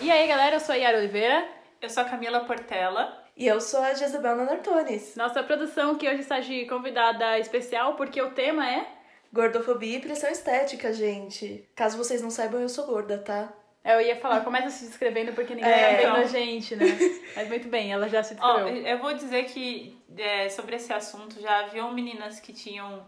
E aí, galera, eu sou a Yara Oliveira. Eu sou a Camila Portela. E eu sou a Jezebel Nanartones. Nossa produção que hoje está de convidada especial porque o tema é... Gordofobia e pressão estética, gente. Caso vocês não saibam, eu sou gorda, tá? Eu ia falar, começa se descrevendo porque ninguém É, tá vendo a gente, né? Mas muito bem, ela já se Ó, descreveu. eu vou dizer que é, sobre esse assunto já haviam meninas que tinham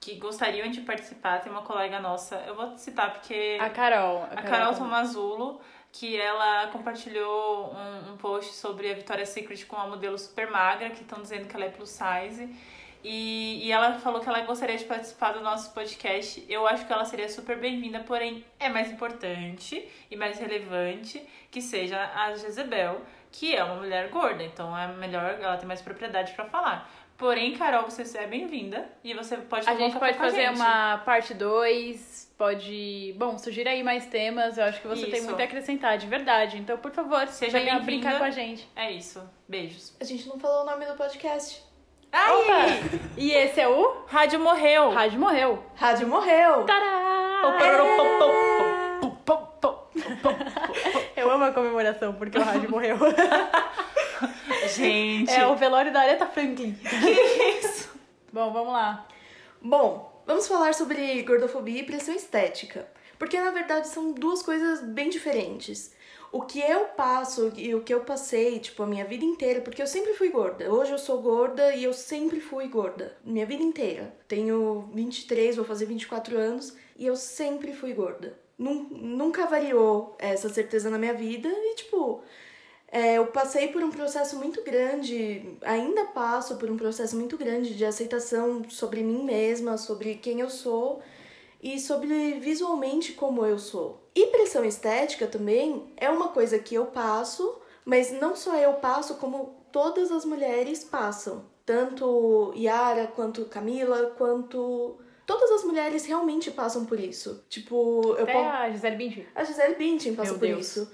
que gostariam de participar. Tem uma colega nossa, eu vou citar porque A Carol. a Carol Tomazulo, que ela compartilhou um, um post sobre a Victoria's Secret com uma modelo super magra, que estão dizendo que ela é plus size. E, e ela falou que ela gostaria de participar do nosso podcast. Eu acho que ela seria super bem-vinda, porém é mais importante e mais relevante que seja a Jezebel, que é uma mulher gorda, então é melhor, ela tem mais propriedade pra falar. Porém, Carol, você é bem-vinda e você pode A gente pode fazer gente. uma parte 2, pode... Bom, sugira aí mais temas, eu acho que você tem Isso. muito a acrescentar, de verdade. Então, por favor, Seja venha bem-vinda. brincar com a gente. É isso. Beijos. A gente não falou o nome do podcast. Ai! Opa! E esse é o Rádio morreu! Rádio Morreu. Rádio morreu! Eu amo a comemoração, porque o rádio morreu. Gente, É o velório da Aretha Franklin. Que isso? Bom, vamos lá. Bom, vamos falar sobre gordofobia e pressão estética. Porque na verdade são duas coisas bem diferentes. O que eu passo e o que eu passei, tipo, a minha vida inteira, porque eu sempre fui gorda. Hoje eu sou gorda e eu sempre fui gorda. Minha vida inteira. Tenho 23, vou fazer 24 anos e eu sempre fui gorda. Nun- Nunca variou essa certeza na minha vida e, tipo, é, eu passei por um processo muito grande, ainda passo por um processo muito grande de aceitação sobre mim mesma, sobre quem eu sou e sobre visualmente como eu sou. E pressão estética também é uma coisa que eu passo, mas não só eu passo, como todas as mulheres passam. Tanto Yara, quanto Camila, quanto. Todas as mulheres realmente passam por isso. Tipo, eu Até posso. a Gisele Bündchen. A Gisele Bündchen passou Meu por Deus. isso.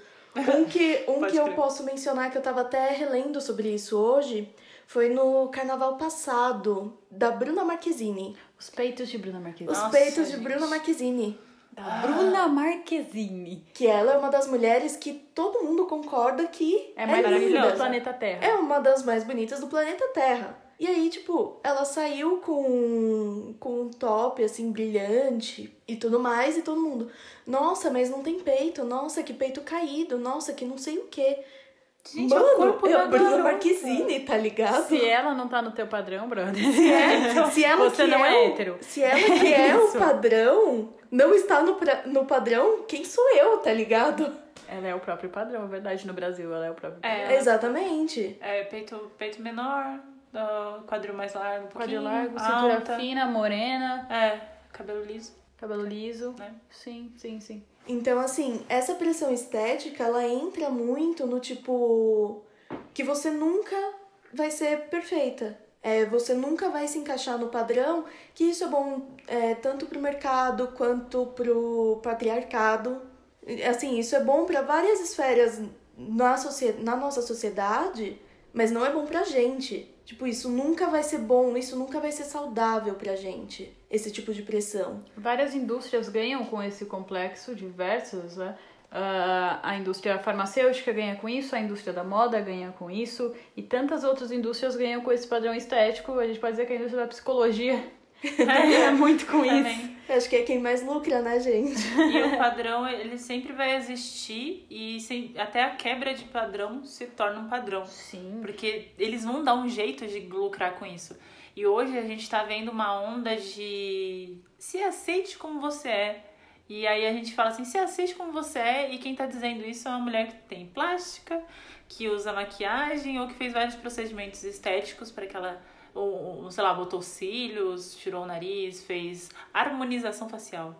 Um que, um Pode que eu posso mencionar que eu tava até relendo sobre isso hoje foi no carnaval passado, da Bruna Marquezine. Os peitos de Bruna Marquezine. Os Nossa, peitos de gente. Bruna Marquezine. Da Bruna Marquezine. Que ela é uma das mulheres que todo mundo concorda que É mais linda. maravilhosa do planeta Terra. É uma das mais bonitas do planeta Terra. E aí, tipo, ela saiu com, com um top, assim, brilhante e tudo mais, e todo mundo, nossa, mas não tem peito, nossa, que peito caído, nossa, que não sei o quê. Gente, é o Mano, corpo é da a Bruna garota. Marquezine, tá ligado? Se ela não tá no teu padrão, brother. Se, é- se ela Você que não é, é o- hétero. Se ela que é o Isso. padrão, não está no, pra- no padrão, quem sou eu, tá ligado? Ela é o próprio padrão, é verdade. No Brasil, ela é o próprio É. padrão. Exatamente. É, peito, peito menor, ó, quadril mais largo, um pouquinho, Quadril largo, cintura alta. fina, morena, É, cabelo liso, cabelo liso. né? Sim, sim, sim. Então, assim, essa pressão estética, ela entra muito no tipo que você nunca vai ser perfeita. É, você nunca vai se encaixar no padrão, que isso é bom é, tanto pro mercado quanto pro patriarcado. Assim, isso é bom para várias esferas na, socie- na nossa sociedade, mas não é bom pra gente. Tipo, isso nunca vai ser bom, isso nunca vai ser saudável pra gente, esse tipo de pressão. Várias indústrias ganham com esse complexo, diversas, né? Ah, a indústria farmacêutica ganha com isso, a indústria da moda ganha com isso, e tantas outras indústrias ganham com esse padrão estético. A gente pode dizer que a indústria da psicologia ganha muito com isso. Também. Acho que é quem mais lucra, né, gente? E o padrão, ele sempre vai existir e sem- até a quebra de padrão se torna um padrão. Sim. Porque eles vão dar um jeito de lucrar com isso. E hoje a gente tá vendo uma onda de se aceite como você é. E aí a gente fala assim, se aceite como você é, e quem tá dizendo isso é uma mulher que tem plástica, que usa maquiagem ou que fez vários procedimentos estéticos para que ela, ou, sei lá, botou cílios, tirou o nariz, fez harmonização facial.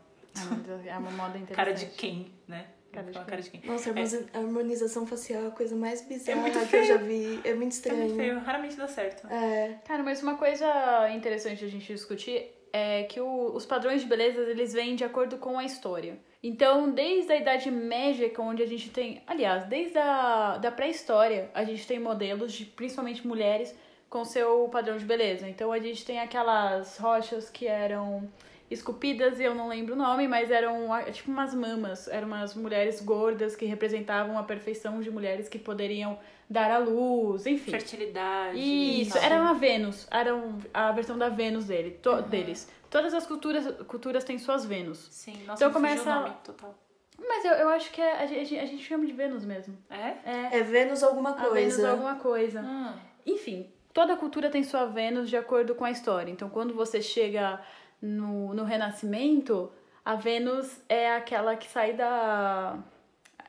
É uma moda interessante. Cara de quem, né? Cara de quem? cara de quem. Nossa, a a harmonização facial é a coisa mais bizarra muito que eu já vi. É muito É muito estranho. feio, raramente dá certo. É, Cara, mas uma coisa interessante a gente discutir é que o- os padrões de beleza eles vêm de acordo com a história. Então, desde a Idade Média, é onde a gente tem. Aliás, desde a da pré-história, a gente tem modelos, de, principalmente mulheres, com seu padrão de beleza. Então, a gente tem aquelas rochas que eram esculpidas e eu não lembro o nome, mas eram ah, tipo umas mamas, eram umas mulheres gordas que representavam a perfeição de mulheres que poderiam dar à luz, enfim. Fertilidade. Isso, era uma Vênus, era a versão da Vênus dele, to- deles. Todas as culturas, culturas têm suas Vênus. Sim, nossa, Então começa- o nome total. Mas eu, eu acho que é- a, gente, a gente chama de Vênus mesmo. É? É, É Vênus alguma a Vênus coisa. alguma coisa. Hum. Enfim, toda cultura tem sua Vênus de acordo com a história. Então, quando você chega no, no Renascimento, a Vênus é aquela que sai da.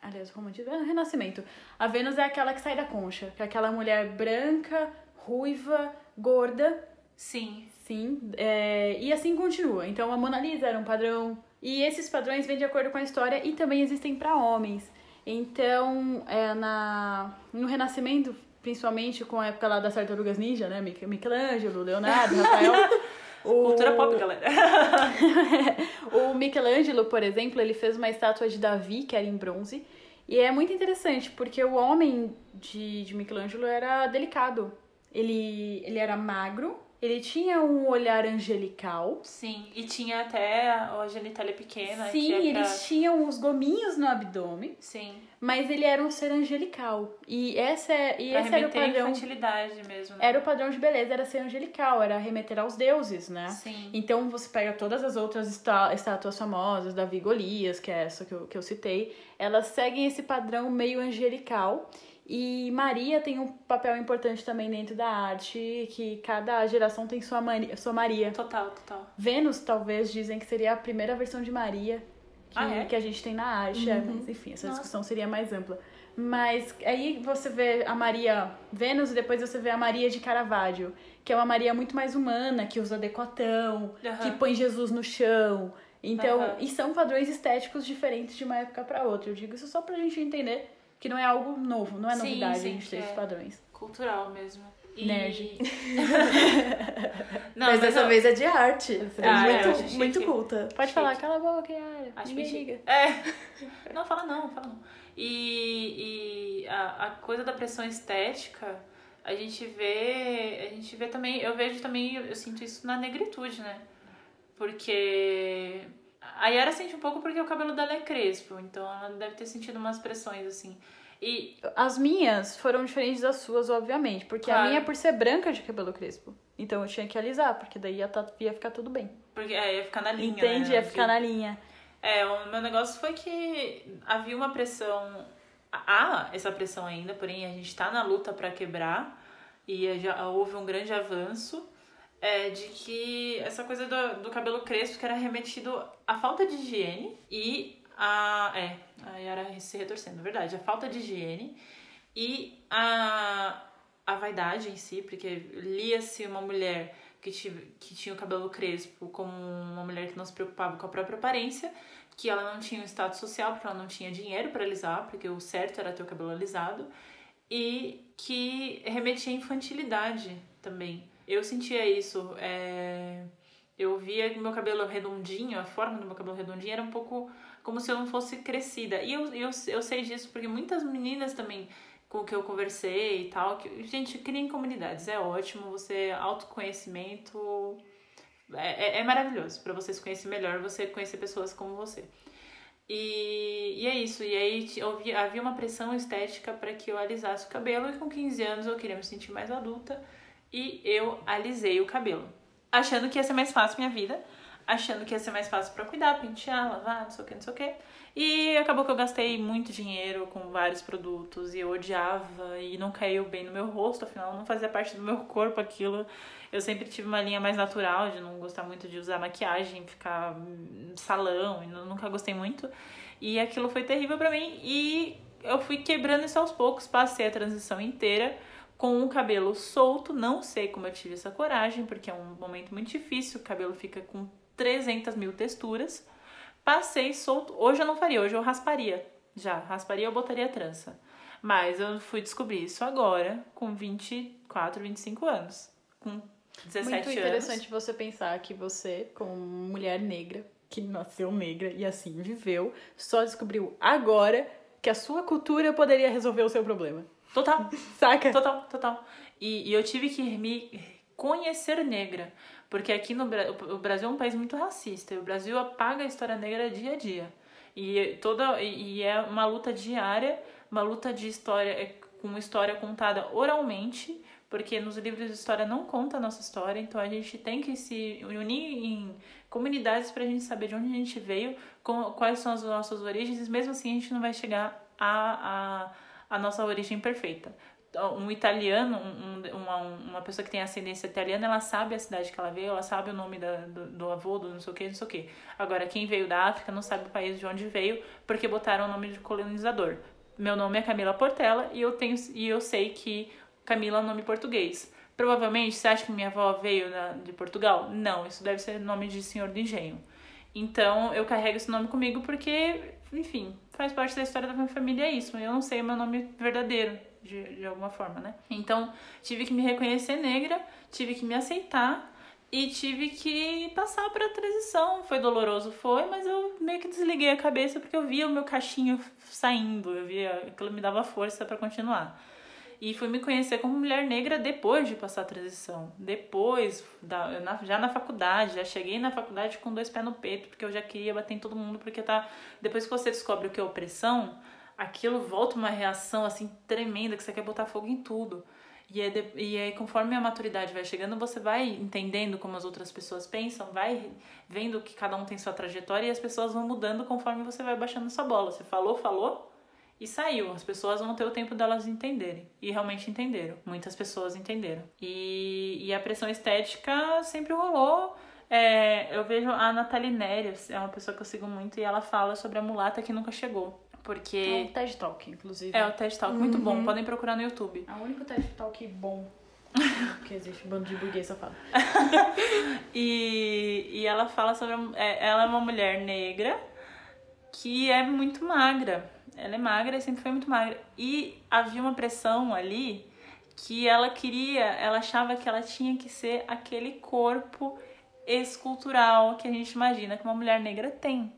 Aliás, como diz? É o Renascimento. A Vênus é aquela que sai da concha, que é aquela mulher branca, ruiva, gorda. Sim. Sim, é, e assim continua. Então a Mona Lisa era um padrão. E esses padrões vêm de acordo com a história e também existem para homens. Então, é, na, no Renascimento, principalmente com a época lá das tartarugas ninja, né? Mich- Michelangelo, Leonardo, Rafael. o- Cultura pop, galera. o Michelangelo, por exemplo, ele fez uma estátua de Davi, que era em bronze. E é muito interessante, porque o homem de, de Michelangelo era delicado. Ele, ele era magro, ele tinha um olhar angelical. Sim, e tinha até a genitália pequena. Sim, é pra... eles tinham os gominhos no abdômen, Sim, mas ele era um ser angelical. E, essa é, e pra esse era o remeter à padrão. infantilidade mesmo. né? Era o padrão de beleza, era ser angelical, era remeter aos deuses, né? Sim. Então você pega todas as outras está- estátuas famosas, Davi e Golias, que é essa que eu, que eu citei, elas seguem esse padrão meio angelical. E Maria tem um papel importante também dentro da arte, que cada geração tem sua, Mari- sua Maria. Total, total. Vênus, talvez, dizem que seria a primeira versão de Maria que, Ah, é? que a gente tem na arte. é, mas, enfim, essa Nossa. discussão seria mais ampla. Mas aí você vê a Maria Vênus e depois você vê a Maria de Caravaggio, que é uma Maria muito mais humana, que usa decotão, Aham. que põe Jesus no chão. Então, Aham. e são padrões estéticos diferentes de uma época para outra. Eu digo isso só pra gente entender que não é algo novo, não é Sim, novidade sim, a gente ter que esses é. padrões. Cultural mesmo. E... Nerd. Não, mas dessa eu- vez é de arte. Essa É Ah, é, muito, acho muito culta. Pode Chique. falar, cala a boca, Yara. Acho Ninguém bem liga. É. Não, fala não, fala não. E, e a, a coisa da pressão estética, a gente vê. A gente vê também. Eu vejo também, eu, eu sinto isso na negritude, né? Porque. A Yara sente um pouco porque o cabelo dela é crespo, então ela deve ter sentido umas pressões assim. E As minhas foram diferentes das suas, obviamente. Porque a Claro. minha, por ser branca de cabelo crespo. Então eu tinha que alisar, porque daí ia, tá- ia ficar tudo bem. porque é, ia ficar na linha. Entende? Né? Ia ficar na linha. É, o meu negócio foi que havia uma pressão. Há essa pressão ainda, porém a gente tá na luta para quebrar e já houve um grande avanço é, de que essa coisa do, do cabelo crespo que era remetido à falta de higiene e a. É, a Yara se retorcendo, verdade. A falta de higiene e a, a vaidade em si, porque lia-se uma mulher que, tive, que tinha o cabelo crespo como uma mulher que não se preocupava com a própria aparência, que ela não tinha um status social, porque ela não tinha dinheiro para alisar, porque o certo era ter o cabelo alisado, e que remetia à infantilidade também. Eu sentia isso. é, Eu via que meu cabelo redondinho, a forma do meu cabelo redondinho era um pouco como se eu não fosse crescida. E eu, eu, eu sei disso porque muitas meninas também com que eu conversei e tal, que, gente, criem comunidades, é ótimo, você, autoconhecimento é, é, é maravilhoso para você se conhecer melhor, você conhecer pessoas como você. E, e é isso, e aí vi- havia uma pressão estética para que eu alisasse o cabelo, e com 15 anos eu queria me sentir mais adulta, e eu alisei o cabelo. Achando que ia ser mais fácil minha vida, achando que ia ser mais fácil para cuidar, pentear, lavar, não sei o que, não sei o que. E acabou que eu gastei muito dinheiro com vários produtos e eu odiava e não caiu bem no meu rosto, afinal não fazia parte do meu corpo aquilo. Eu sempre tive uma linha mais natural de não gostar muito de usar maquiagem, ficar salão, e nu- nunca gostei muito. E aquilo foi terrível pra mim e eu fui quebrando isso aos poucos, passei a transição inteira com o cabelo solto, não sei como eu tive essa coragem, porque é um momento muito difícil, o cabelo fica com 300 mil texturas. Passei solto. Hoje eu não faria, hoje eu rasparia. Já, rasparia eu botaria trança. Mas eu fui descobrir isso agora, com 24, 25 anos. Com 17 Muito anos. interessante você pensar que você, como mulher negra, que nasceu negra e assim viveu, só descobriu agora que a sua cultura poderia resolver o seu problema. Total, Saca? total, total. E, e eu tive que me conhecer negra. Porque aqui no o Brasil é um país muito racista. E o Brasil apaga a história negra dia a dia. E, toda, e é uma luta diária, uma luta de história, é, com história contada oralmente, porque nos livros de história não conta a nossa história, então a gente tem que se unir em comunidades para a gente saber de onde a gente veio, com, quais são as nossas origens, e mesmo assim a gente não vai chegar a, a, a nossa origem perfeita um italiano, um, uma, uma pessoa que tem ascendência italiana, ela sabe a cidade que ela veio, ela sabe o nome da, do, do avô, do não sei o que, não sei o que. Agora, quem veio da África não sabe o país de onde veio, porque botaram o nome de colonizador. Meu nome é Camila Portela e eu, tenho, e eu sei que Camila é um nome português. Provavelmente, você acha que minha avó veio da, de Portugal? Não, isso deve ser nome de senhor de engenho. Então, eu carrego esse nome comigo porque, enfim, faz parte da história da minha família, é isso. Eu não sei o meu nome verdadeiro de, de alguma forma, né? Então, tive que me reconhecer negra, tive que me aceitar e tive que passar para a transição. Foi doloroso, foi, mas eu meio que desliguei a cabeça porque eu via o meu cachinho saindo, eu via aquilo me dava força para continuar. E fui me conhecer como mulher negra depois de passar a transição. Depois, da, na, já na faculdade, já cheguei na faculdade com dois pés no peito, porque eu já queria bater em todo mundo, porque tá. Depois que você descobre o que é opressão, aquilo volta uma reação assim tremenda que você quer botar fogo em tudo. E aí, e aí, conforme a maturidade vai chegando, você vai entendendo como as outras pessoas pensam, vai vendo que cada um tem sua trajetória e as pessoas vão mudando conforme você vai baixando sua bola. Você falou, falou e saiu. As pessoas vão ter o tempo delas entenderem. E realmente entenderam. Muitas pessoas entenderam. E, e a pressão estética sempre rolou. É, eu vejo a Nathalie Nery, é uma pessoa que eu sigo muito, e ela fala sobre a mulata que nunca chegou. Porque. É um TED Talk, inclusive. É o TED Talk, uhum. muito bom. Uhum. Podem procurar no YouTube. É o único TED Talk bom que existe, um bando de burguês safado. e, e ela fala sobre. É, ela é uma mulher negra que é muito magra. Ela é magra e sempre foi muito magra. E havia uma pressão ali que ela queria, ela achava que ela tinha que ser aquele corpo escultural que a gente imagina que uma mulher negra tem.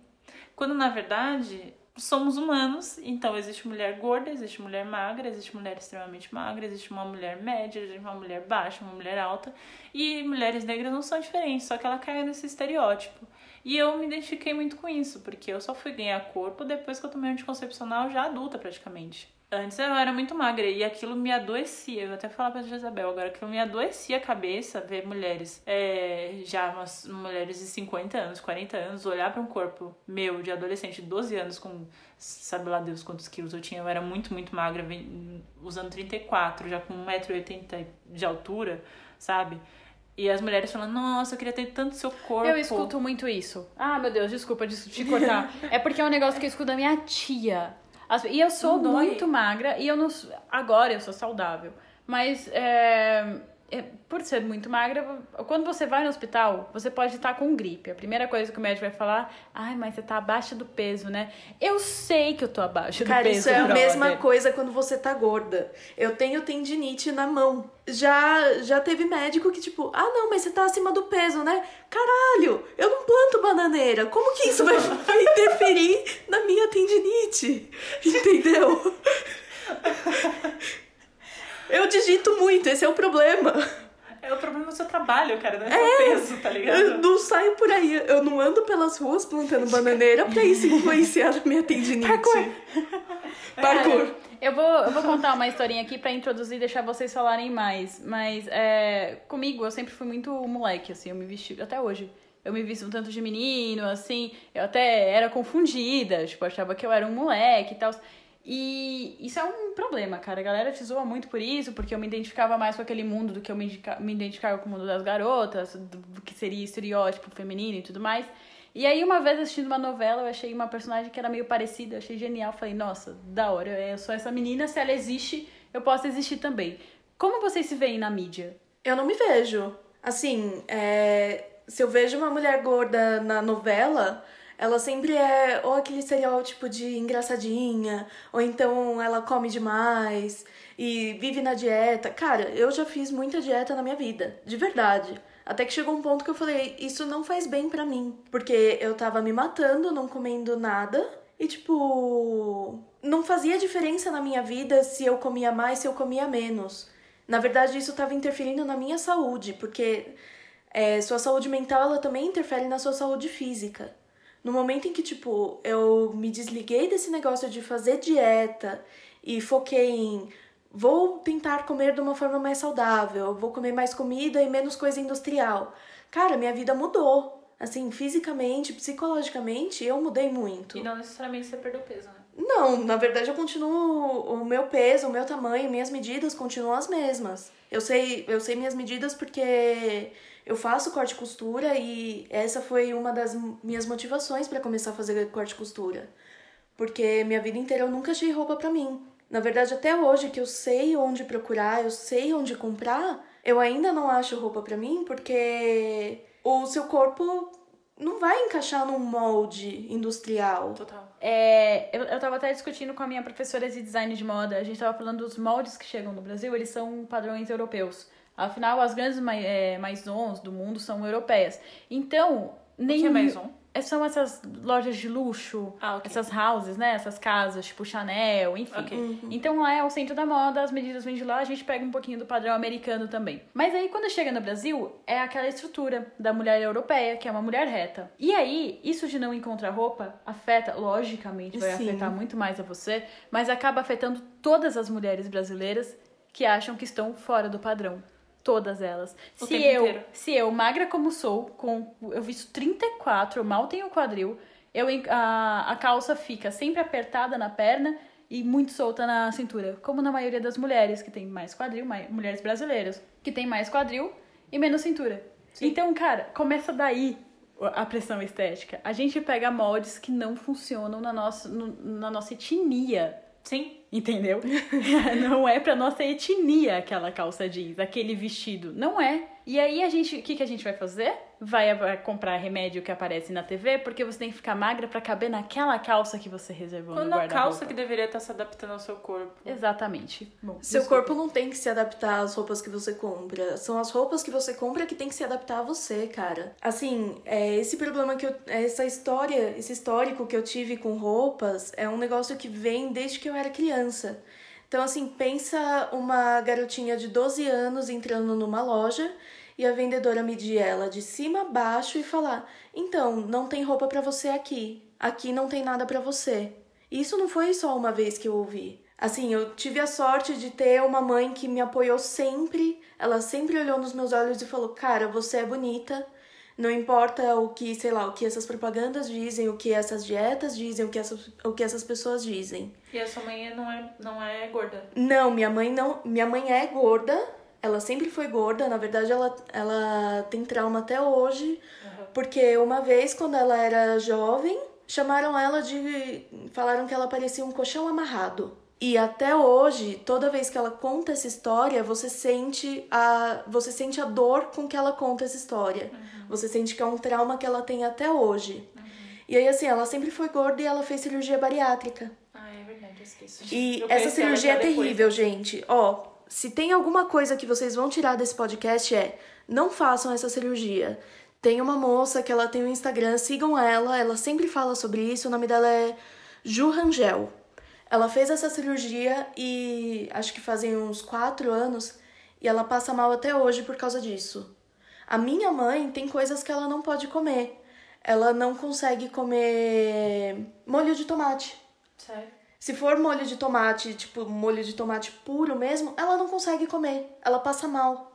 Quando na verdade somos humanos, então existe mulher gorda, existe mulher magra, existe mulher extremamente magra, existe uma mulher média, existe uma mulher baixa, uma mulher alta, e mulheres negras não são diferentes, só que ela cai nesse estereótipo. E eu me identifiquei muito com isso, porque eu só fui ganhar corpo depois que eu tomei anticoncepcional já adulta praticamente. Antes eu era muito magra e aquilo me adoecia. Eu vou até falar pra Jezabel agora que me adoecia a cabeça ver mulheres, é, já umas mulheres de 50 anos, 40 anos, olhar para um corpo meu de adolescente de 12 anos com sabe lá Deus quantos quilos eu tinha. Eu era muito, muito magra, usando 34, já com 1,80m de altura, sabe? E as mulheres falando, nossa, eu queria ter tanto seu corpo. Eu escuto muito isso. Ah, meu Deus, desculpa de te cortar. é porque é um negócio que eu escuto da minha tia. E eu sou muito magra e eu não. Agora eu sou saudável. Mas é, por ser muito magra, quando você vai no hospital, você pode estar com gripe. A primeira coisa que o médico vai falar, ai, mas você tá abaixo do peso, né? Eu sei que eu tô abaixo Cara, do peso. Cara, isso é a mesma coisa quando você tá gorda. Eu tenho tendinite na mão. Já, já teve médico que, tipo, ah, não, mas você tá acima do peso, né? Caralho, eu não planto bananeira. Como que isso vai, vai interferir na minha tendinite? Entendeu? Eu digito muito, esse é o problema. É o problema do seu trabalho, cara, não é, é peso, tá ligado? Eu não saio por aí, eu não ando pelas ruas plantando bananeira pra isso influenciar a minha tendinite. Parkour. Parkour. É, eu vou, eu vou contar uma historinha aqui pra introduzir e deixar vocês falarem mais. Mas é, comigo, eu sempre fui muito moleque, assim, eu me vesti, até hoje. Eu me visto um tanto de menino, assim, eu até era confundida, tipo, achava que eu era um moleque e tal. E isso é um problema, cara. A galera te zoa muito por isso, porque eu me identificava mais com aquele mundo do que eu me, me identificava com o mundo das garotas, do que seria estereótipo feminino e tudo mais. E aí, uma vez assistindo uma novela, eu achei uma personagem que era meio parecida, eu achei genial. Falei, nossa, da hora, eu sou essa menina, se ela existe, eu posso existir também. Como vocês se veem na mídia? Eu não me vejo. Assim, é... se eu vejo uma mulher gorda na novela, ela sempre é ou aquele estereótipo de engraçadinha, ou então ela come demais e vive na dieta. Cara, eu já fiz muita dieta na minha vida, de verdade. Até que chegou um ponto que eu falei, isso não faz bem para mim, porque eu tava me matando, não comendo nada, e tipo, não fazia diferença na minha vida se eu comia mais, se eu comia menos. Na verdade, isso estava interferindo na minha saúde, porque é, sua saúde mental ela também interfere na sua saúde física. No momento em que, tipo, eu me desliguei desse negócio de fazer dieta e foquei em vou tentar comer de uma forma mais saudável, vou comer mais comida e menos coisa industrial. Cara, minha vida mudou. Assim, fisicamente, psicologicamente, eu mudei muito. E não necessariamente você perdeu peso, né? Não, na verdade eu continuo. O meu peso, o meu tamanho, minhas medidas continuam as mesmas. Eu sei, eu sei minhas medidas porque eu faço corte e costura e essa foi uma das minhas motivações para começar a fazer corte e costura. Porque minha vida inteira eu nunca achei roupa para mim. Na verdade, até hoje que eu sei onde procurar, eu sei onde comprar, eu ainda não acho roupa para mim porque o seu corpo não vai encaixar num molde industrial. Total. É, eu, eu tava até discutindo com a minha professora de design de moda, a gente tava falando dos moldes que chegam no Brasil, eles são padrões europeus. Afinal, as grandes é, maisons do mundo são europeias. Então, nem. O que é maison? É, são essas lojas de luxo, Ah, ok. essas houses, né? Essas casas, tipo Chanel, enfim. Ok. Então lá é o centro da moda, as medidas vêm de lá, a gente pega um pouquinho do padrão americano também. Mas aí quando chega no Brasil, é aquela estrutura da mulher europeia, que é uma mulher reta. E aí, isso de não encontrar roupa afeta, logicamente, vai Sim. afetar muito mais a você, mas acaba afetando todas as mulheres brasileiras que acham que estão fora do padrão. Todas elas. O se eu, inteiro. se eu, magra como sou, com eu visto 34, eu mal tenho quadril, eu a, a calça fica sempre apertada na perna e muito solta na cintura, como na maioria das mulheres que tem mais quadril, mai- mulheres brasileiras, que tem mais quadril e menos cintura. Então, cara, começa daí a pressão estética. A gente pega moldes que não funcionam na nossa, no- na nossa etnia. Sim. Entendeu? não é pra nossa etnia aquela calça jeans, aquele vestido. Não é. E aí a gente, o que, que a gente vai fazer? Vai comprar remédio que aparece na TV, porque você tem que ficar magra pra caber naquela calça que você reservou Quando no a guarda-roupa. calça que deveria estar se adaptando ao seu corpo. Exatamente. Bom, Seu desculpa. corpo não tem que se adaptar às roupas que você compra. São as roupas que você compra que tem que se adaptar a você, cara. Assim, é, esse problema que eu. Essa história, esse histórico que eu tive com roupas é um negócio que vem desde que eu era criança. Então, assim, pensa uma garotinha de 12 anos entrando numa loja e a vendedora medir ela de cima a baixo e falar: Então, não tem roupa pra você aqui. Aqui não tem nada pra você. Isso não foi só uma vez que eu ouvi. Assim, eu tive a sorte de ter uma mãe que me apoiou sempre. Ela sempre olhou nos meus olhos e falou: Cara, você é bonita. Não importa o que, sei lá, o que essas propagandas dizem, o que essas dietas dizem, o que essas, o que essas pessoas dizem. E a sua mãe não é, não é gorda. Não, minha mãe não. Minha mãe é gorda. Ela sempre foi gorda. Na verdade, ela, ela tem trauma até hoje. Porque uma vez, quando ela era jovem, chamaram ela de. Falaram que ela parecia um colchão amarrado. E até hoje, toda vez que ela conta essa história, você sente a, você sente a dor com que ela conta essa história. Você sente que é um trauma que ela tem até hoje. E aí, assim, ela sempre foi gorda e ela fez cirurgia bariátrica. Ah, é verdade, eu esqueço. E Eu essa cirurgia é depois. terrível, gente. Ó, se tem alguma coisa que vocês vão tirar desse podcast é não façam essa cirurgia. Tem uma moça que ela tem um Instagram, sigam ela, ela sempre fala sobre isso, o nome dela é Ju Rangel. Ela fez essa cirurgia e acho que fazem uns quatro anos e ela passa mal até hoje por causa disso. A minha mãe tem coisas que ela não pode comer. Ela não consegue comer molho de tomate. Sério? Se for molho de tomate, tipo molho de tomate puro mesmo, ela não consegue comer. Ela passa mal.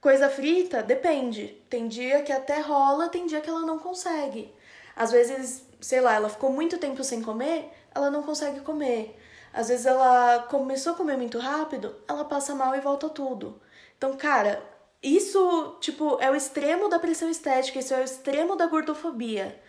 Coisa frita, depende. Tem dia que até rola, tem dia que ela não consegue. Às vezes, sei lá, ela ficou muito tempo sem comer, ela não consegue comer. Às vezes ela começou a comer muito rápido, ela passa mal e volta tudo. Então, cara, isso, tipo, é o extremo da pressão estética, isso é o extremo da gordofobia.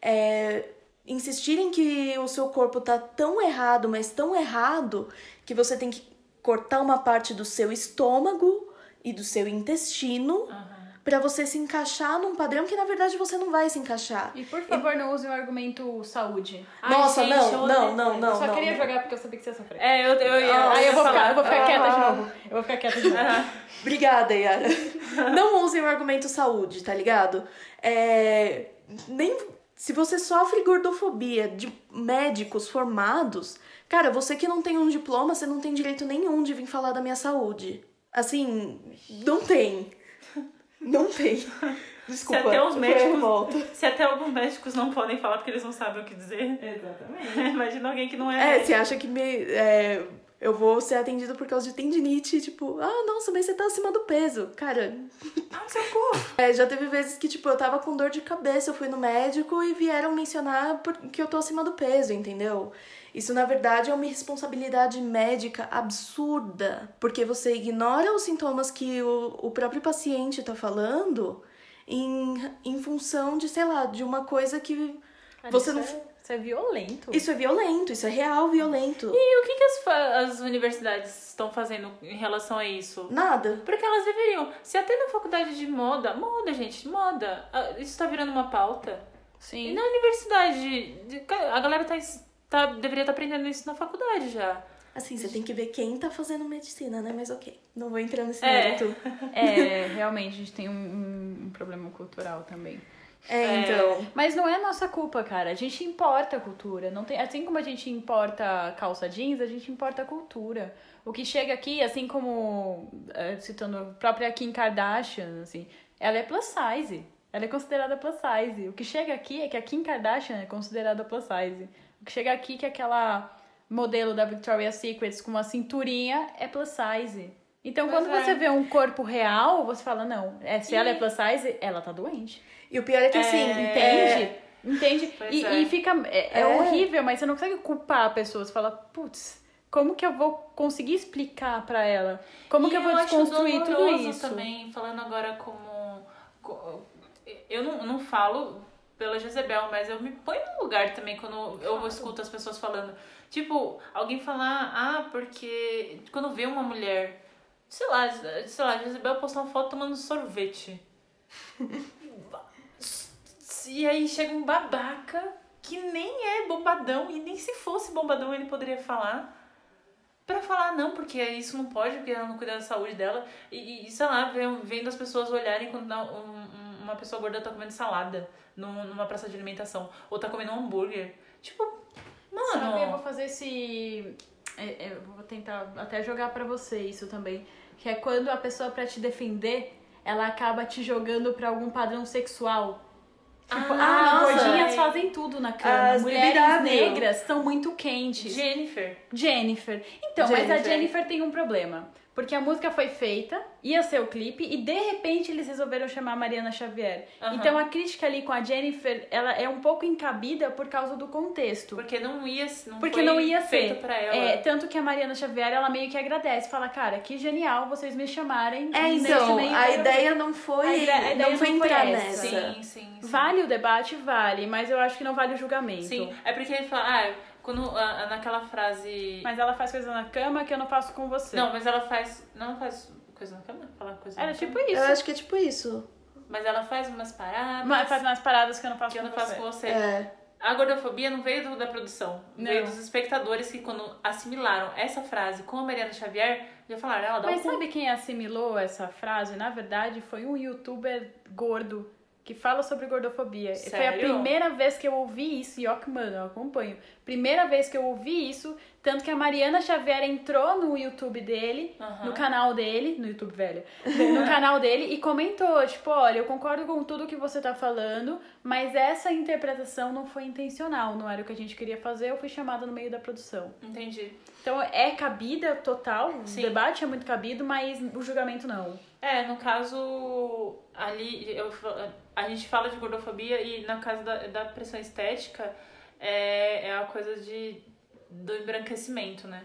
É, insistirem que o seu corpo tá tão errado, mas tão errado, que você tem que cortar uma parte do seu estômago e do seu intestino pra você se encaixar num padrão que na verdade você não vai se encaixar. E por favor, não use o argumento saúde. Ai, Nossa, gente, não, eu não, não, não, eu só não. queria não. jogar porque eu sabia que você ia sofrer. É, eu, eu ia. Ah, Aí eu vou ficar, eu vou ficar Ah. quieta de novo. Eu vou ficar quieta de novo. Obrigada, Yara. Não usem o argumento saúde, tá ligado? É, nem se você sofre gordofobia de médicos formados, cara, você que não tem um diploma, você não tem direito nenhum de vir falar da minha saúde. Assim, não tem. Não tem. Desculpa. se até os médicos, se até alguns médicos não podem falar porque eles não sabem o que dizer. Exatamente. Imagina alguém que não é. É, médico. você acha que me, é, eu vou ser atendido por causa de tendinite, tipo, ah, nossa, mas você tá acima do peso. Cara, Ah, seu cu. é, já teve vezes que, tipo, eu tava com dor de cabeça, eu fui no médico e vieram mencionar que eu tô acima do peso, entendeu? Isso, na verdade, é uma responsabilidade médica absurda, porque você ignora os sintomas que o, o próprio paciente tá falando em, em função de, sei lá, de uma coisa que Cara, Você isso não- É, isso é violento. Isso é violento, isso é real violento. E o que, que as, as universidades estão fazendo em relação a isso? Nada. Porque elas deveriam. Se até na faculdade de moda, moda, gente, moda, ah, isso tá virando uma pauta. E Sim. na universidade, de- de- a galera tá, tá, deveria estar aprendendo isso na faculdade já. Assim, você tem que ver quem tá fazendo medicina, né? Mas ok, não vou entrar nesse É. mérito. É, realmente, a gente tem um, um- um problema cultural também. É, então. Mas não é nossa culpa, cara. A gente importa a cultura. Não tem, assim como a gente importa calça jeans, a gente importa a cultura. O que chega aqui, assim como eh, citando a própria Kim Kardashian, assim, ela é plus size. Ela é considerada plus size. O que chega aqui é que a Kim Kardashian é considerada plus size. Chega aqui é que aquela modelo da Victoria's Secret com uma cinturinha é plus size. Então, Pois quando é. você vê um corpo real, você fala, não, é, se ela é plus size, ela tá doente. E o pior é que assim, Entende? Entende? Pois E, é. e fica. É, é É. horrível, mas você não consegue culpar a pessoa. Você fala, putz, como que eu vou conseguir explicar pra ela? Como E que eu vou acho desconstruir tudo isso? também, falando agora como. co- Eu não, não falo pela Jezebel, mas eu me ponho no lugar também quando eu escuto as pessoas falando. Tipo, alguém falar, ah, porque quando vê uma mulher, sei lá, sei lá, Jezebel postou uma foto tomando sorvete. E aí chega um babaca que nem é bombadão, e nem se fosse bombadão ele poderia falar. Pra falar, não, porque isso não pode, porque ela não cuida da saúde dela. E, e sei lá, vendo as pessoas olharem quando um- um- uma pessoa gorda tá comendo salada num- numa praça de alimentação. Ou tá comendo um hambúrguer. Tipo, Sabe, eu vou mano. fazer esse. é, é, Eu vou tentar até jogar pra você isso também. Que é quando a pessoa, pra te defender, ela acaba te jogando pra algum padrão sexual. Tipo, Ah, ah, gordinhas fazem tudo na cama. As Mulheres BBW. negras são muito quentes. Jennifer. Jennifer. Então, mas a Jennifer. Jennifer tem um problema. Porque a música foi feita, ia ser o clipe, e de repente eles resolveram chamar a Mariana Xavier. Aham. Então a crítica ali com a Jennifer, ela é um pouco encabida por causa do contexto. Porque não ia, não Porque foi não ia feito ser. pra ela. É, tanto que a Mariana Xavier, ela meio que agradece. Fala, cara, que genial vocês me chamarem. É, então, a termo." ideia não foi. A ideia- a ideia não foi não foi entrar essa. nessa. Sim, sim, sim. Vale o debate? Vale, mas eu acho que não vale o julgamento. Sim, é porque ele fala, ah, quando, ah, naquela frase... Mas ela faz coisa na cama que eu não faço com você. Não, mas ela faz, não faz coisa na cama? Fala coisa Era na tipo cama? isso. Eu acho que é tipo isso. Mas ela faz umas paradas Mas faz umas paradas que eu não faço que eu com não faço você. com você. É. A gordofobia não veio do- da produção, veio Não. dos espectadores que quando assimilaram essa frase com a Mariana Xavier, já falaram, ela dá Mas cu. sabe quem assimilou essa frase? Na verdade, foi um youtuber gordo que fala sobre gordofobia. Foi a Sério? primeira vez que eu ouvi isso, e ó que, mano, eu acompanho. Primeira vez que eu ouvi isso, tanto que a Mariana Xavier entrou no YouTube dele, no canal dele, no YouTube velho, no canal dele, e comentou, tipo, olha, eu concordo com tudo que você tá falando, mas essa interpretação não foi intencional, não era o que a gente queria fazer, eu fui chamada no meio da produção. Entendi. Então é cabida total, Sim. o debate é muito cabido, mas o julgamento não. É, no caso, ali eu, a gente fala de gordofobia e no caso da, da pressão estética é, é a coisa de, do embranquecimento, né?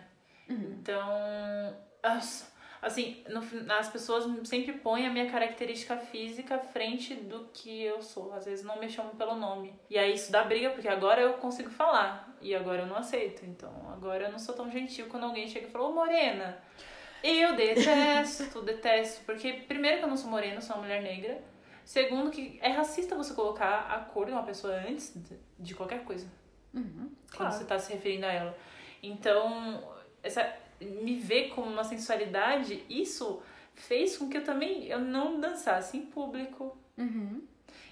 Então, as- assim, no as pessoas sempre põem a minha característica física à frente do que eu sou. Às vezes não me chamam pelo nome. E aí isso dá briga, porque agora eu consigo falar. E agora eu não aceito. Então, agora eu não sou tão gentil quando alguém chega e fala, ô Morena. Eu detesto, detesto. Porque, primeiro, que eu não sou morena, eu sou uma mulher negra. Segundo, que é racista você colocar a cor de uma pessoa antes de- de qualquer coisa. Quando claro. você tá se referindo a ela. Então, essa, me ver como uma sensualidade, isso fez com que eu também eu não dançasse em público. Uhum.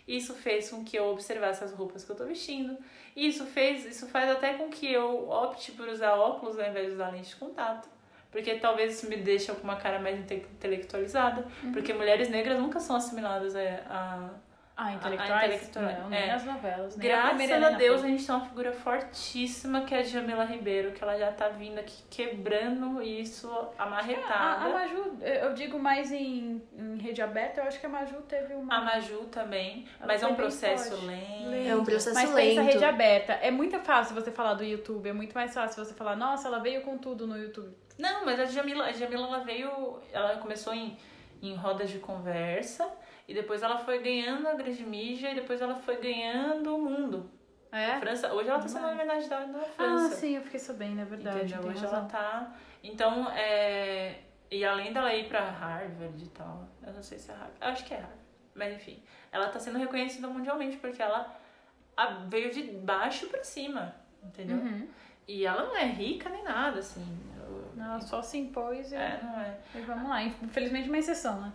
Isso fez com que eu observasse as roupas que eu tô vestindo. Isso fez, isso faz até com que eu opte por usar óculos ao invés de usar lente de contato. Porque talvez isso me deixe com uma cara mais inte- intelectualizada. Porque mulheres negras nunca são assimiladas a. a- Ah, intelectuais? A intelectual- Não, nem é. nas novelas. nem Graças a Helena Deus, a gente tem uma figura fortíssima que é a Jamila Ribeiro, que ela já tá vindo aqui quebrando isso A, amarretada. a Maju, eu digo mais em, em rede aberta, eu acho que a Maju teve uma. A Maju também, Ela mas é um processo forte. lento. É um processo Mas pensa lento. rede aberta. É muito fácil você falar do YouTube, é muito mais fácil você falar, nossa, ela veio com tudo no YouTube. Não, mas a Jamila, a Jamila ela veio, ela começou em, em rodas de conversa e depois ela foi ganhando a grande mídia e depois ela foi ganhando o mundo. A É? França, hoje ela tá sendo homenageada na França. Ah, sim, eu fiquei sabendo, é verdade. Entendeu? Hoje razão. ela tá. Então, é. E além dela ir pra Harvard e tal, eu não sei se é Harvard, eu acho que é Harvard, mas enfim, ela tá sendo reconhecida mundialmente porque ela a- veio de baixo pra cima, entendeu? Uhum. E ela não é rica nem nada, assim. Ela só se impôs e, É, não é. e vamos lá. Infelizmente, uma exceção, né?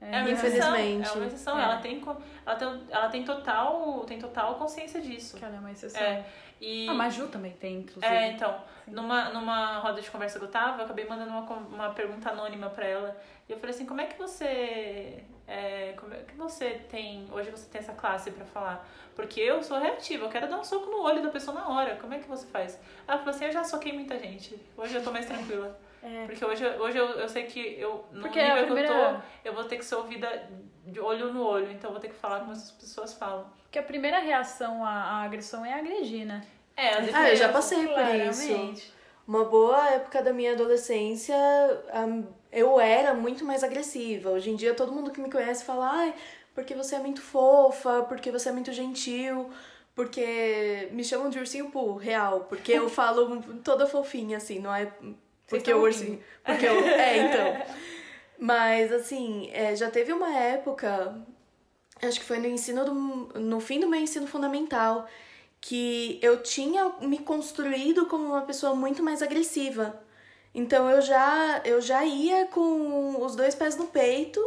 É uma exceção. Infelizmente. É uma exceção. É. Ela, tem, ela, tem, ela tem, total, tem total consciência disso. Que ela é uma exceção. É. E, A Maju também tem, inclusive. É, então, numa, numa roda de conversa que eu tava, eu acabei mandando uma, uma pergunta anônima pra ela. E eu falei assim, como é que você. É, como é que você tem. Hoje você tem essa classe pra falar? Porque eu sou reativa, eu quero dar um soco no olho da pessoa na hora. Como é que você faz? Ela falou assim, eu já soquei muita gente. Hoje eu tô mais tranquila. É. Porque hoje, hoje eu, eu sei que eu, no Porque é nível a primeira... que eu tô, eu vou ter que ser ouvida de olho no olho. Então eu vou ter que falar como as pessoas falam. Porque a primeira reação à, à agressão é agredir, né? É, a Ah, eu já passei por isso. Uma boa época da minha adolescência, ahn, eu era muito mais agressiva. Hoje em dia, todo mundo que me conhece fala, ai, porque você é muito fofa, porque você é muito gentil, porque me chamam de ursinho Poo, real, porque eu falo toda fofinha, assim, não é porque o ursinho. Porque eu. É, então. Mas, assim, é, já teve uma época, acho que foi no ensino do, no fim do meu ensino fundamental, que eu tinha me construído como uma pessoa muito mais agressiva. Então eu já eu já ia com os dois pés no peito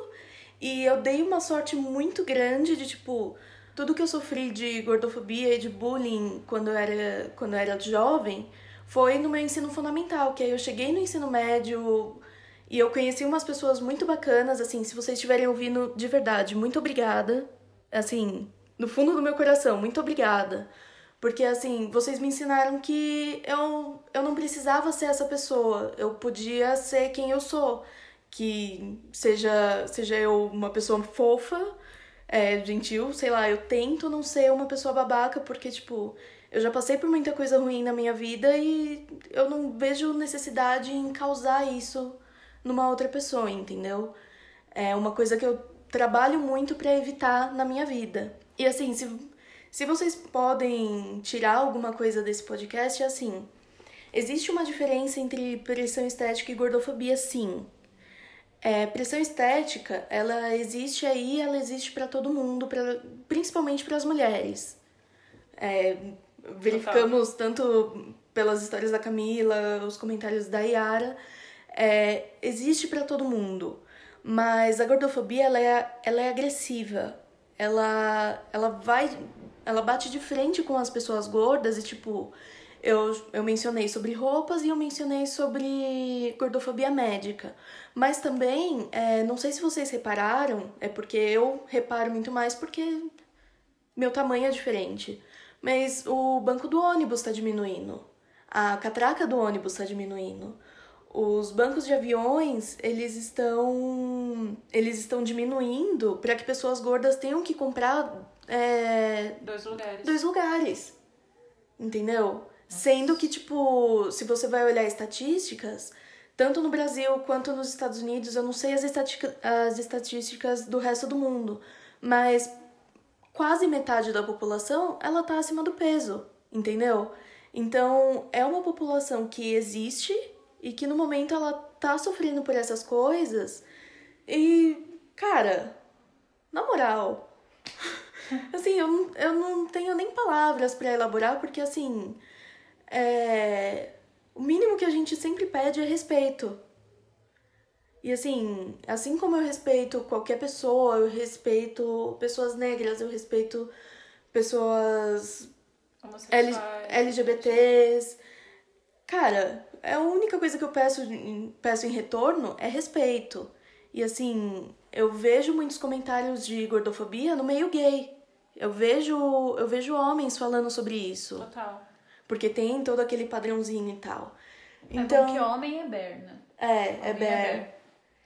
e eu dei uma sorte muito grande de tipo tudo que eu sofri de gordofobia e de bullying quando eu era quando eu era jovem foi no meu ensino fundamental, que aí eu cheguei no ensino médio e eu conheci umas pessoas muito bacanas, assim, se vocês estiverem ouvindo de verdade, muito obrigada. Assim, no fundo do meu coração, muito obrigada. Porque, assim, vocês me ensinaram que eu, eu não precisava ser essa pessoa. Eu podia ser quem eu sou. Que seja, seja eu uma pessoa fofa, é, gentil, sei lá, eu tento não ser uma pessoa babaca, porque, tipo, eu já passei por muita coisa ruim na minha vida e eu não vejo necessidade em causar isso numa outra pessoa, entendeu? É uma coisa que eu trabalho muito pra evitar na minha vida. E assim, se, se vocês podem tirar alguma coisa desse podcast, é assim: existe uma diferença entre pressão estética e gordofobia, sim. É, pressão estética, ela existe aí, ela existe pra todo mundo, pra, principalmente para as mulheres. É, verificamos tanto pelas histórias da Camila, os comentários da Yara, é, existe pra todo mundo. Mas a gordofobia, ela é, ela é agressiva. Ela, ela vai... Ela bate de frente com as pessoas gordas e, tipo... Eu, eu mencionei sobre roupas e eu mencionei sobre gordofobia médica. Mas também, é, não sei se vocês repararam, é porque eu reparo muito mais porque meu tamanho é diferente. Mas o banco do ônibus está diminuindo. A catraca do ônibus está diminuindo. Os bancos de aviões, eles estão eles estão diminuindo para que pessoas gordas tenham que comprar é, Dois lugares. dois lugares. Entendeu? Sendo que, tipo, se você vai olhar estatísticas, tanto no Brasil quanto nos Estados Unidos, eu não sei as, estatica- as estatísticas do resto do mundo, mas quase metade da população, ela tá acima do peso, entendeu? Então, é uma população que existe e que no momento ela tá sofrendo por essas coisas. E, cara, na moral, assim, eu, não- eu não tenho nem palavras pra elaborar, porque assim, é, o mínimo que a gente sempre pede é respeito. E assim, assim como eu respeito qualquer pessoa, eu respeito pessoas negras, eu respeito pessoas L-. LGBTs. Cara, é a única coisa que eu peço, peço em retorno é respeito. E assim, eu vejo muitos comentários de gordofobia no meio gay. Eu vejo, eu vejo homens falando sobre isso. Total. Porque tem todo aquele padrãozinho e tal. Então, Então, é bom que homem é bear, né? é, é Homem bear.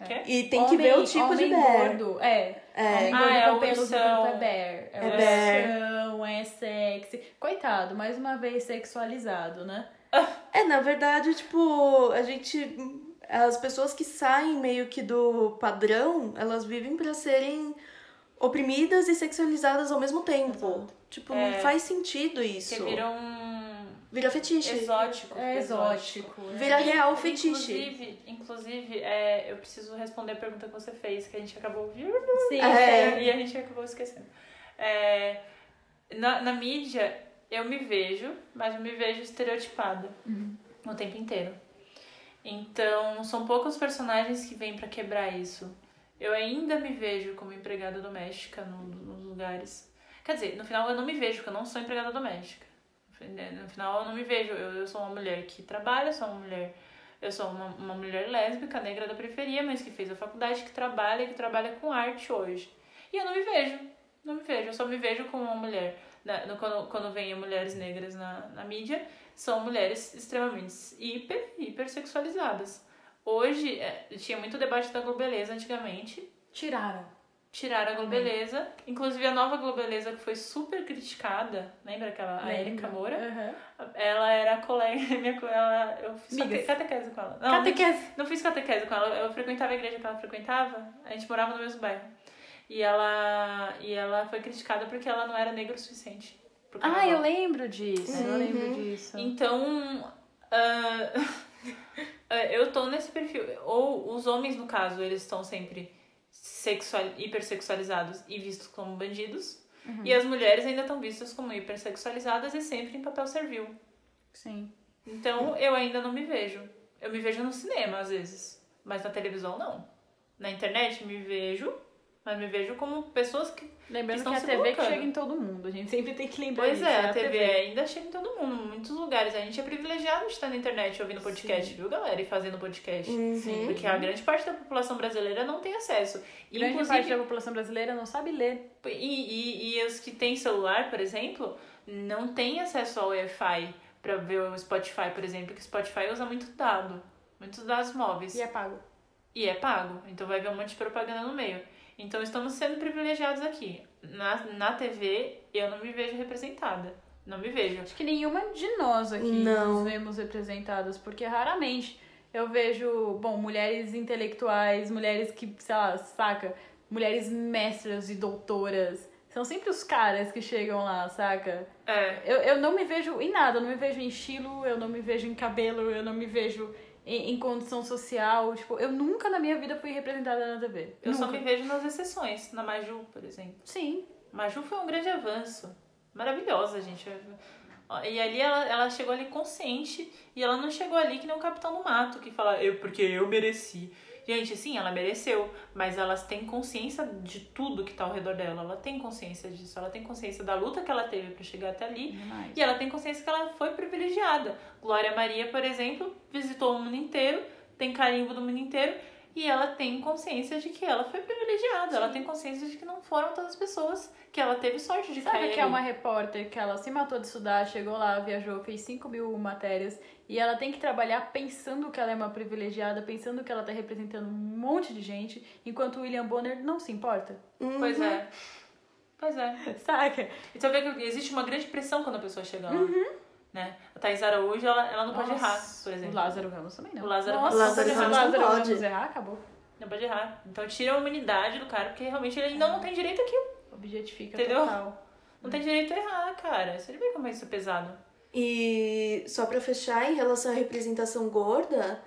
Quê? E tem que Homem- ver o tipo de bear. gordo, é. É. Homem Ah, gordo é com ursão. corpo é bear. É, É bear. é sexy. Coitado, mais uma vez sexualizado, né? É, na verdade, tipo, a gente. As pessoas que saem meio que do padrão, elas vivem pra serem oprimidas e sexualizadas ao mesmo tempo. Exato. Tipo, É. não faz sentido isso. Porque vira um Vira fetiche. exótico. É exótico. né? Vira real fetiche. Inclusive, inclusive é, eu preciso responder a pergunta que você fez, que a gente acabou ouvindo. Sim, É. E a gente acabou esquecendo. É, na, na mídia, eu me vejo, mas eu me vejo estereotipada o tempo inteiro. Então, são poucos personagens que vêm pra quebrar isso. Eu ainda me vejo como empregada doméstica no- nos lugares. Quer dizer, no final eu não me vejo, porque eu não sou empregada doméstica. No final eu não me vejo. Eu, eu sou uma mulher que trabalha, sou uma mulher. Eu sou uma, uma mulher lésbica, negra da periferia, mas que fez a faculdade, que trabalha e que trabalha com arte hoje. E eu não me vejo. Não me vejo. Eu só me vejo como uma mulher. Na- no- quando, quando vem mulheres negras na, na mídia, são mulheres extremamente hiper, hipersexualizadas. Hoje, é, tinha muito debate da Globeleza antigamente. Tiraram. Tiraram a Globeleza. Inclusive, a nova Globeleza, que foi super criticada. Lembra aquela a Erika. Moura? Aham. Ela era colega, minha, ela, eu fiz Amigas. cate- catequese com ela. Não, Catequese. não fiz catequese com ela, eu frequentava a igreja que ela frequentava, a gente morava no mesmo bairro. E ela, e ela foi criticada porque ela não era negra o suficiente. Ah, eu lembro disso. Eu Uhum. lembro disso. Então, ah, eu tô nesse perfil. Ou os homens, no caso, eles estão sempre sexual, hipersexualizados e vistos como bandidos. Uhum. E as mulheres ainda estão vistas como hipersexualizadas e sempre em papel servil. Sim. Então, eu ainda não me vejo. Eu me vejo no cinema, às vezes. Mas na televisão, não. Na internet, me vejo. Mas me vejo como pessoas que... Lembrando que é a se TV que chega em todo mundo. A gente sempre tem que lembrar Pois disso. é, a TV ainda chega em todo mundo, em muitos lugares. A gente é privilegiado de estar na internet ouvindo podcast, viu, galera? E fazendo podcast. Uhum. Porque a grande parte da população brasileira não tem acesso. Grande Inclusive, parte da população brasileira não sabe ler. E, e, e os que têm celular, por exemplo, não têm acesso ao Wi-Fi pra ver o Spotify, por exemplo, que o Spotify usa muito dado, muitos dados móveis. E é pago. E é pago, então vai ver um monte de propaganda no meio. Então estamos sendo privilegiados aqui. Na, na TV, eu não me vejo representada. Não me vejo. Acho que nenhuma de nós aqui Não. nos vemos representadas, porque raramente eu vejo, bom, mulheres intelectuais, mulheres que, sei lá, saca? Mulheres mestras e doutoras. São sempre os caras que chegam lá, saca? É. Eu, eu não me vejo em nada, eu não me vejo em estilo, eu não me vejo em cabelo, eu não me vejo em, em condição social. Tipo, eu nunca na minha vida fui representada na TV. Eu só Nunca. me vejo nas exceções, na Maju, por exemplo. Sim. Maju foi um grande avanço. Maravilhosa, gente. E ali ela, ela chegou ali consciente e ela não chegou ali que nem um capitão do mato que fala, eu, porque eu mereci. Gente, sim, ela mereceu, mas elas têm consciência de tudo que tá ao redor dela. Ela tem consciência disso, ela tem consciência da luta que ela teve para chegar até ali. Demais. E ela tem consciência que ela foi privilegiada. Glória Maria, por exemplo, visitou o mundo inteiro, tem carimbo do mundo inteiro, e ela tem consciência de que ela foi privilegiada. Ela tem consciência de que não foram todas as pessoas que ela teve sorte de Sabe cair que é uma repórter que ela se matou de estudar, chegou lá, viajou, fez 5 mil matérias e ela tem que trabalhar pensando que ela é uma privilegiada, pensando que ela tá representando um monte de gente, enquanto o William Bonner não se importa. Pois Uhum. é. Pois é. Saca? E você vê que existe uma grande pressão quando a pessoa chega lá. Né? A Thais Araújo, ela, ela não pode Nossa, errar, por exemplo. O Lázaro Ramos também não. O Lázaro Nossa, Ramos se também o não. Lázaro Não pode. Ramos errar, acabou. Não pode errar. Então tira a humanidade do cara, porque realmente ele ainda não tem direito àquilo. Objetifica Entendeu? total. Não tem direito a errar, cara. Você vê como isso é pesado. E só pra fechar, em relação à representação gorda,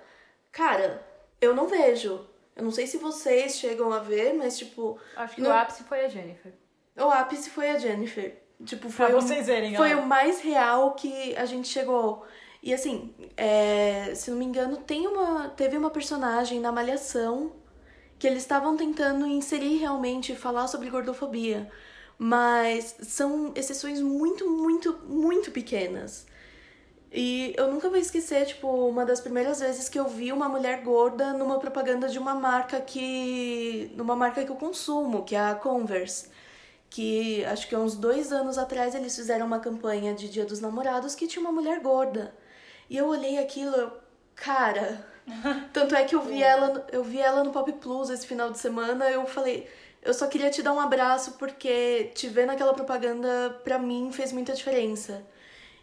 cara, eu não vejo. Eu não sei se vocês chegam a ver, mas tipo, Acho que Não. o ápice foi a Jennifer. o ápice foi a Jennifer. Tipo, Pra foi, o, vocês verem, foi ó. o mais real que a gente chegou. E assim, é, se não me engano, tem uma, teve uma personagem na Malhação que eles estavam tentando inserir realmente falar sobre gordofobia. Mas são exceções muito, muito, muito pequenas. E eu nunca vou esquecer, tipo, uma das primeiras vezes que eu vi uma mulher gorda numa propaganda de uma marca que. numa marca que eu consumo, que é a Converse. Que acho que há uns dois anos atrás eles fizeram uma campanha de Dia dos Namorados que tinha uma mulher gorda. E eu olhei aquilo, eu, cara. Tanto é que eu vi ela, eu vi ela no Pop Plus esse final de semana, eu falei, eu só queria te dar um abraço porque te ver naquela propaganda pra mim fez muita diferença.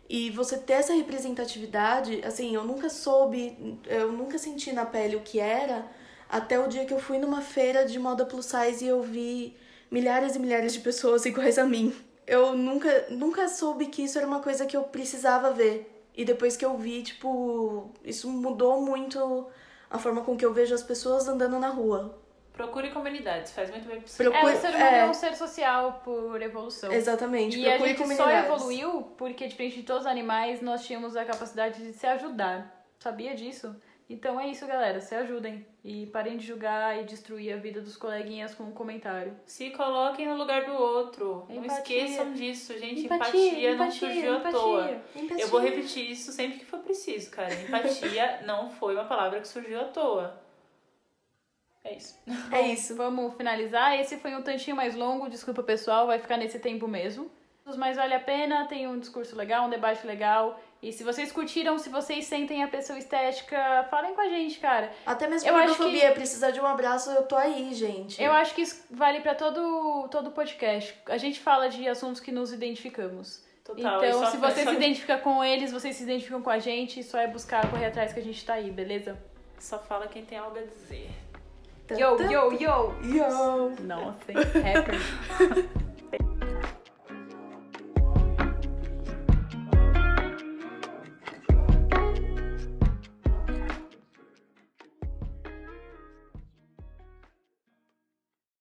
E você ter essa representatividade, assim, eu nunca soube, eu nunca senti na pele o que era, até o dia que eu fui numa feira de moda plus size e eu vi milhares e milhares de pessoas iguais a mim. Eu nunca, nunca soube que isso era uma coisa que eu precisava ver. E depois que eu vi, tipo, isso mudou muito a forma com que eu vejo as pessoas andando na rua. Procure comunidades, faz muito bem pro seu. Procure- É, o ser humano é. é um ser social por evolução. Exatamente, E a procure gente só evoluiu porque, diferente de todos os animais, nós tínhamos a capacidade de se ajudar. Sabia disso? Então é isso, galera. Se ajudem. E parem de julgar e destruir a vida dos coleguinhas com um comentário. Se coloquem no lugar do outro. Não Empatia. esqueçam disso, gente. Empatia, Empatia, não empatia, surgiu empatia. à toa. Eu vou repetir isso sempre que for preciso, cara. Empatia não foi uma palavra que surgiu à toa. É isso. É isso. Vamos finalizar. Esse foi um tantinho mais longo, desculpa pessoal, vai ficar nesse tempo mesmo. Mas vale a pena, tem um discurso legal, um debate legal. E se vocês curtiram, se vocês sentem a pessoa estética, falem com a gente, cara. Até mesmo Eu por acho que- precisar de um abraço, eu tô aí, gente. Eu acho que isso vale pra todo todo podcast. A gente fala de assuntos que nos identificamos. Total. então, se você se identifica com eles, vocês se identificam com a gente, só é buscar correr atrás que a gente tá aí, beleza? Só fala quem tem algo a dizer. Yo, yo, yo! Yo. Nossa, hein? Rapper.